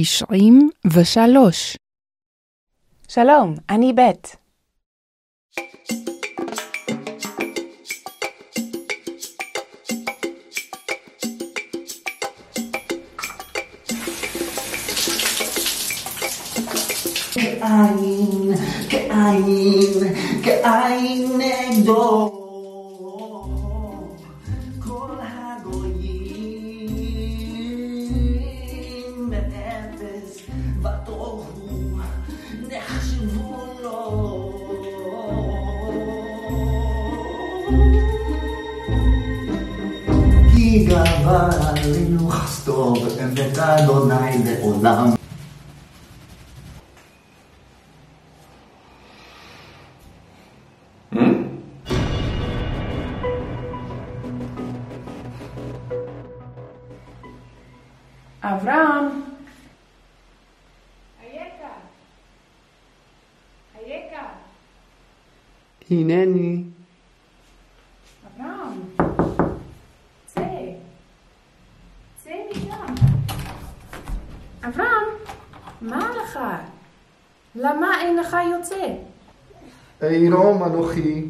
תשעים ושלוש. שלום, אני בית. כעין, כעין, כעין נגדו. כל הגויים גבר עלינו חסדו ואמת אדוני לעולם. אברהם! אייכה? אייכה? הנני, אברהם! מה לך? למה אין לך יוצא? עירום אנוכי,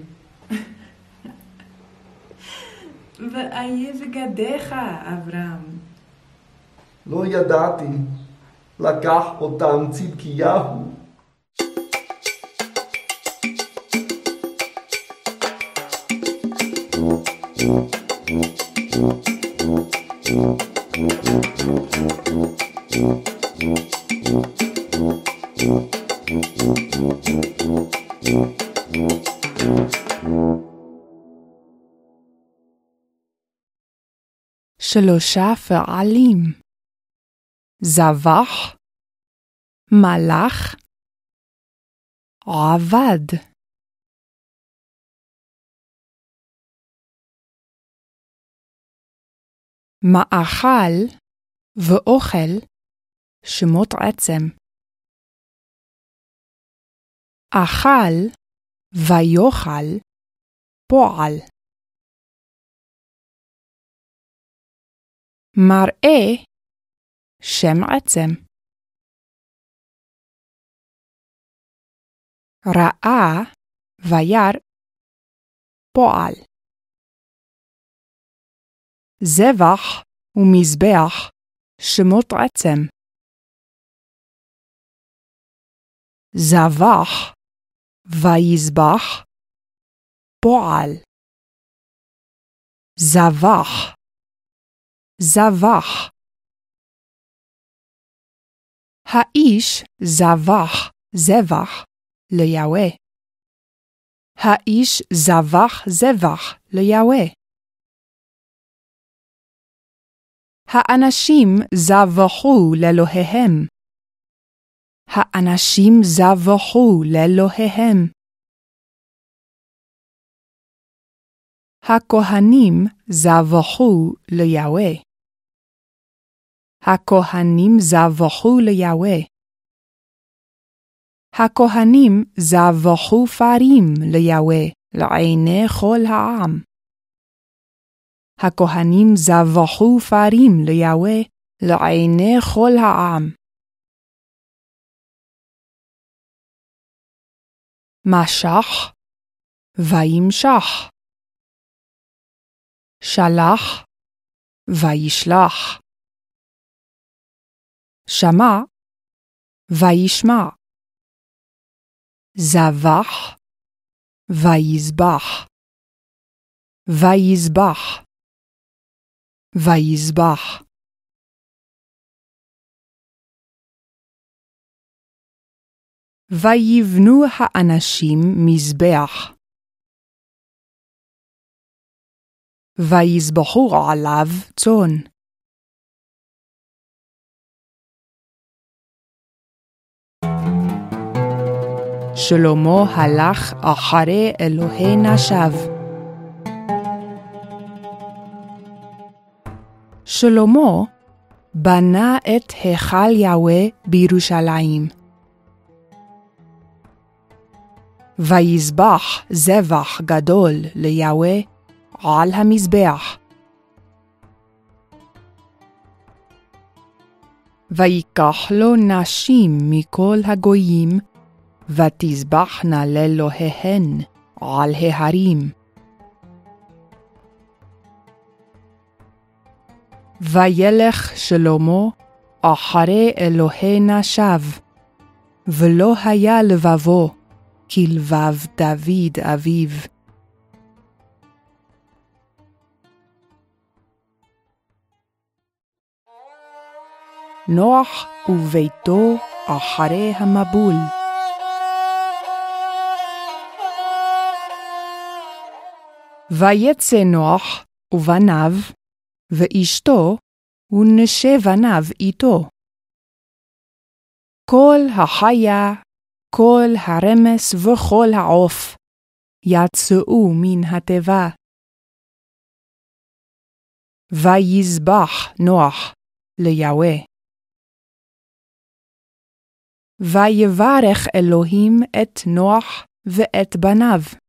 ואיה בגדיך, אברהם. לא ידעתי, לקח אותם צדקיהו. שלושה פעלים. זבח, מלאך, עבד. מאכל ואוכל שמות עצם. אכל ויאכל פועל. מראה שם עצם. ראה וירא פועל. זבח ומזבח שמות עצם. זבח ויזבח פועל. זבח זבח האיש זבח זבח ליהווה. האיש זבח זבח ליהווה. האנשים זבחו לאלוהיהם. האנשים זבחו לאלוהיהם. הכהנים זבחו ליהווה. הכהנים זבחו ליהווה. הכהנים זבחו פרים ליהווה לעיני כל העם. הכהנים זבחו פרים ליהווה לעיני כל העם. משך וימשך. שלח וישלח. שמע וישמע. זבח ויזבח. ויזבח. ויזבח. ויבנו האנשים מזבח. ויזבחו עליו צאן. שלמה הלך אחרי אלוהי נשיו. שלמה בנה את היכל יהווה בירושלים. ויזבח זבח גדול ליהווה על המזבח. ויקח לו נשים מכל הגויים, ותזבחנה לאלוהיהן על ההרים. וילך שלמה אחרי אלוהי נשיו, ולא היה לבבו כלבב דוד אביו. נוח וביתו אחרי המבול. ויצא נוח ובניו, ואשתו ונשי בניו איתו. כל החיה, כל הרמס וכל העוף יצאו מן התיבה. ויזבח נוח ליהוה. ויברך לאהים את נוח ואת בניו.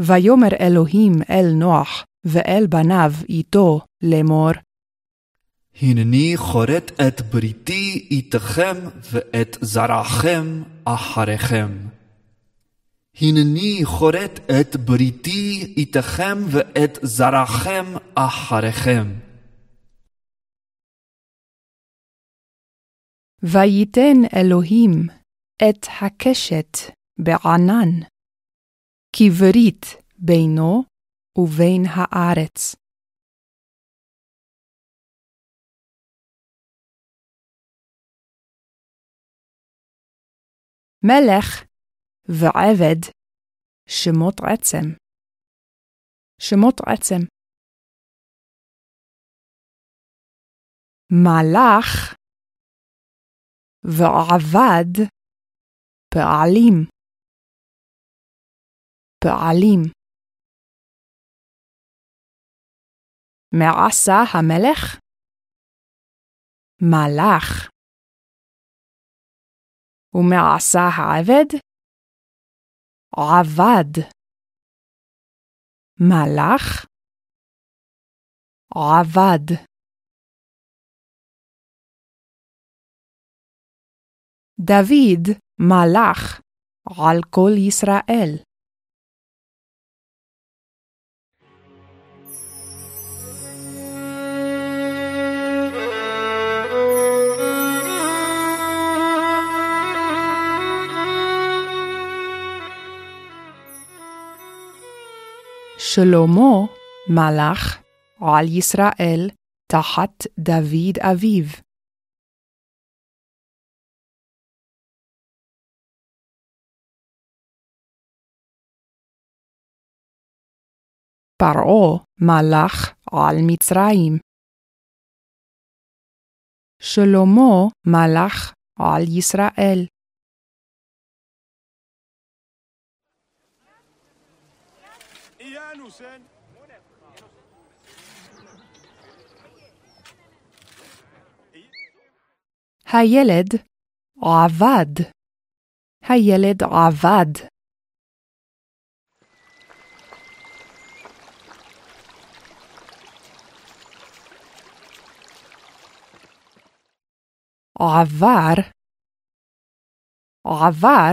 ויאמר אלוהים אל נוח ואל בניו איתו לאמור, הנני כורת את בריתי איתכם ואת זרעכם אחריכם. הנני כורת את בריתי איתכם ואת זרעכם אחריכם. ויתן אלוהים את הקשת בענן, כברית בינו ובין הארץ. מלך ועבד שמות עצם. שמות עצם. מלאך ועבד פעלים. פעלים. מעשה המלך? מלאך. ומעשה העבד? עבד. מלאך? עבד. דוד מלך על כל ישראל. שלמה מלך על ישראל תחת דוד אביו. פרעה מלך על מצרים. שלמה מלך על ישראל. הילד עבד. הילד עבד. עבר. עבר.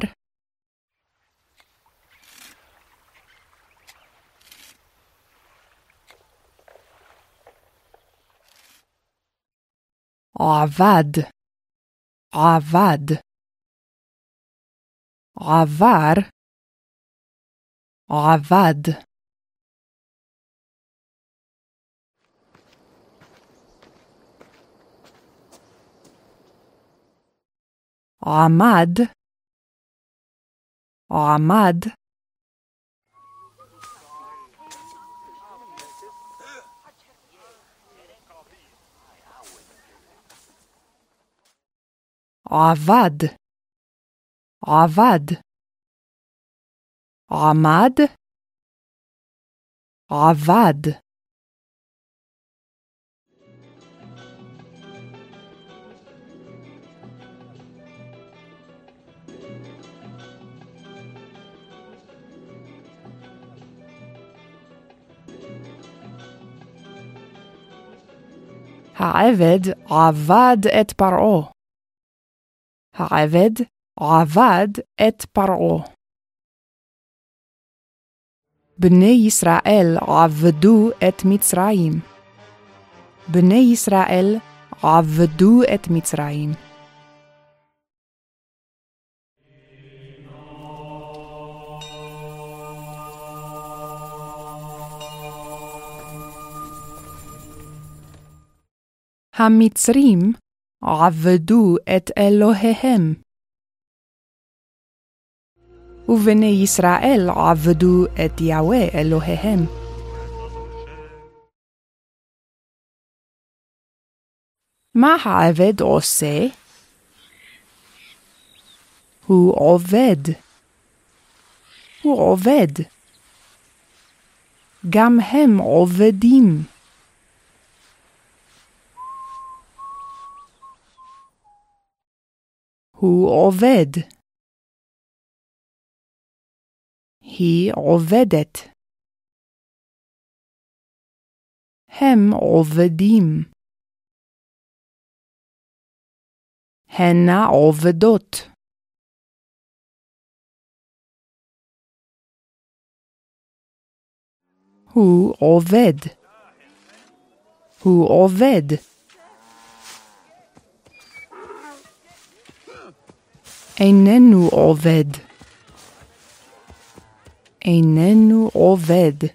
עבד. עבד. עבר. עבד. עמד. עמד. עבד. עבד. עמד. עבד. העבד עבד את פרעה. העבד עבד את פרעה. בני ישראל עבדו את מצרים. בני ישראל עבדו את מצרים. המצרים עבדו את אלוהיהם. ובני ישראל עבדו את יהוה אלוהיהם. מה העבד עושה? הוא עובד. הוא עובד. גם הם עובדים. הוא עובד. היא עובדת. הם עובדים. הנה עובדות. הוא עובד. הוא עובד. איננו עובד. איננו עובד.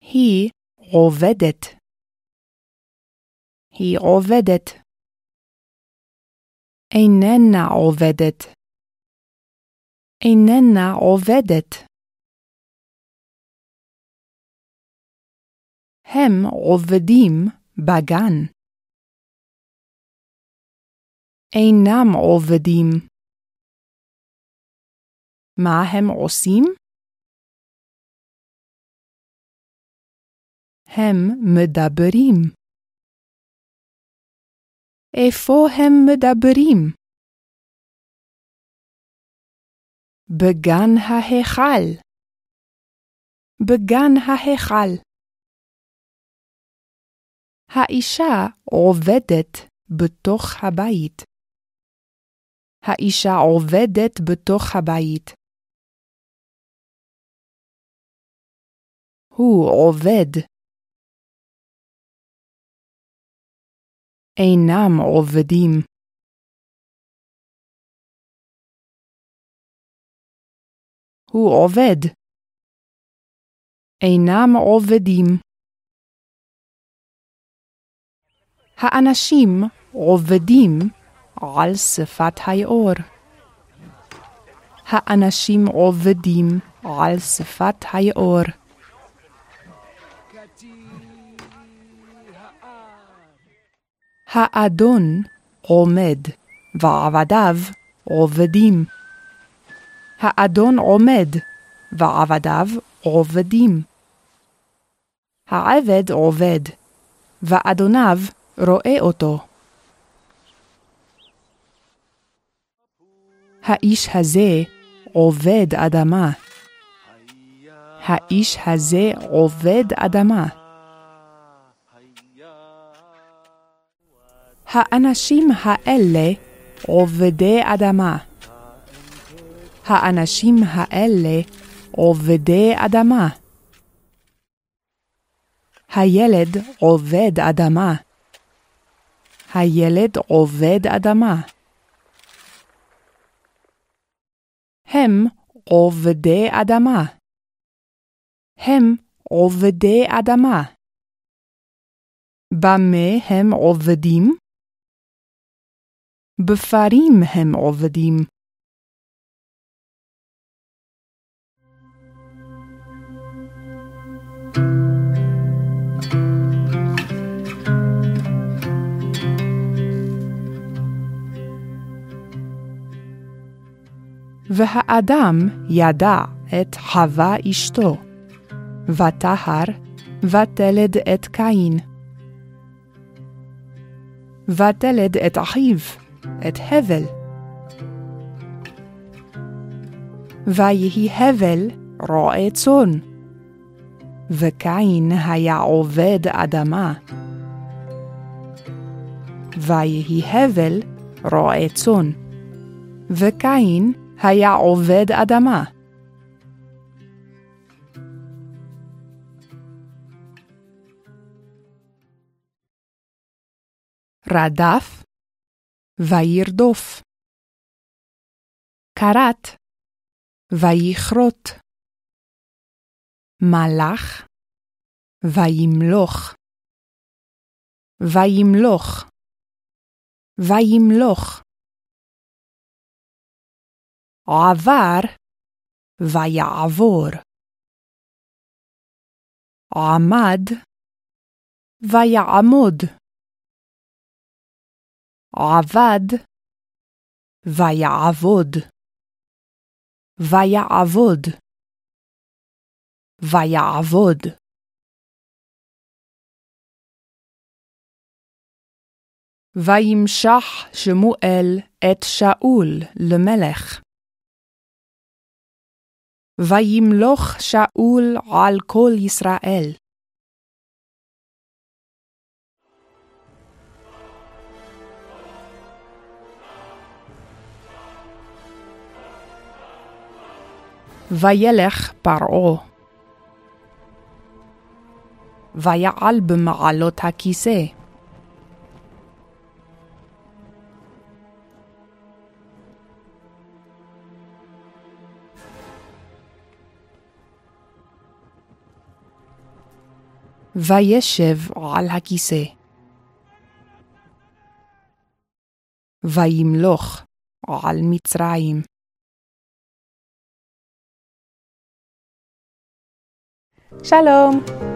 היא עובדת. היא עובדת. איננה עובדת. איננה עובדת. הם עובדים בגן. אינם עובדים. מה הם עושים? הם מדברים. איפה הם מדברים? בגן ההיכל. בגן ההיכל. האישה עובדת בתוך הבית. האישה עובדת בתוך הבית. הוא עובד. אינם עובדים. הוא עובד. אינם עובדים. האנשים עובדים על שפת היאור. האנשים עובדים על שפת היאור. האדון עומד, ועבדיו עובדים. האדון עומד, ועבדיו עובדים. העבד עובד, ואדוניו רואה אותו. האיש הזה עובד אדמה. האיש הזה עובד אדמה. האנשים האלה עובדי אדמה. האנשים האלה עובדי אדמה. הילד עובד אדמה. הילד עובד אדמה. הם עובדי אדמה. הם עובדי אדמה. במה הם עובדים? בפרים הם עובדים. והאדם ידע את חווה אשתו, וטהר, ותלד את קין. ותלד את אחיו, את הבל. ויהי הבל רועה צאן, וקין היה עובד אדמה. ויהי הבל רועה צאן, וקין היה עובד אדמה. רדף וירדוף. כרת ויכרות. מלך וימלוך. וימלוך. וימלוך. עבר ויעבור. עמד ויעמוד. עבד ויעבוד. ויעבוד. ויעבוד. וימשח שמואל את שאול למלך. וימלוך שאול על כל ישראל. וילך פרעה. ויעל במעלות הכיסא. וישב על הכיסא. וימלוך על מצרים. שלום!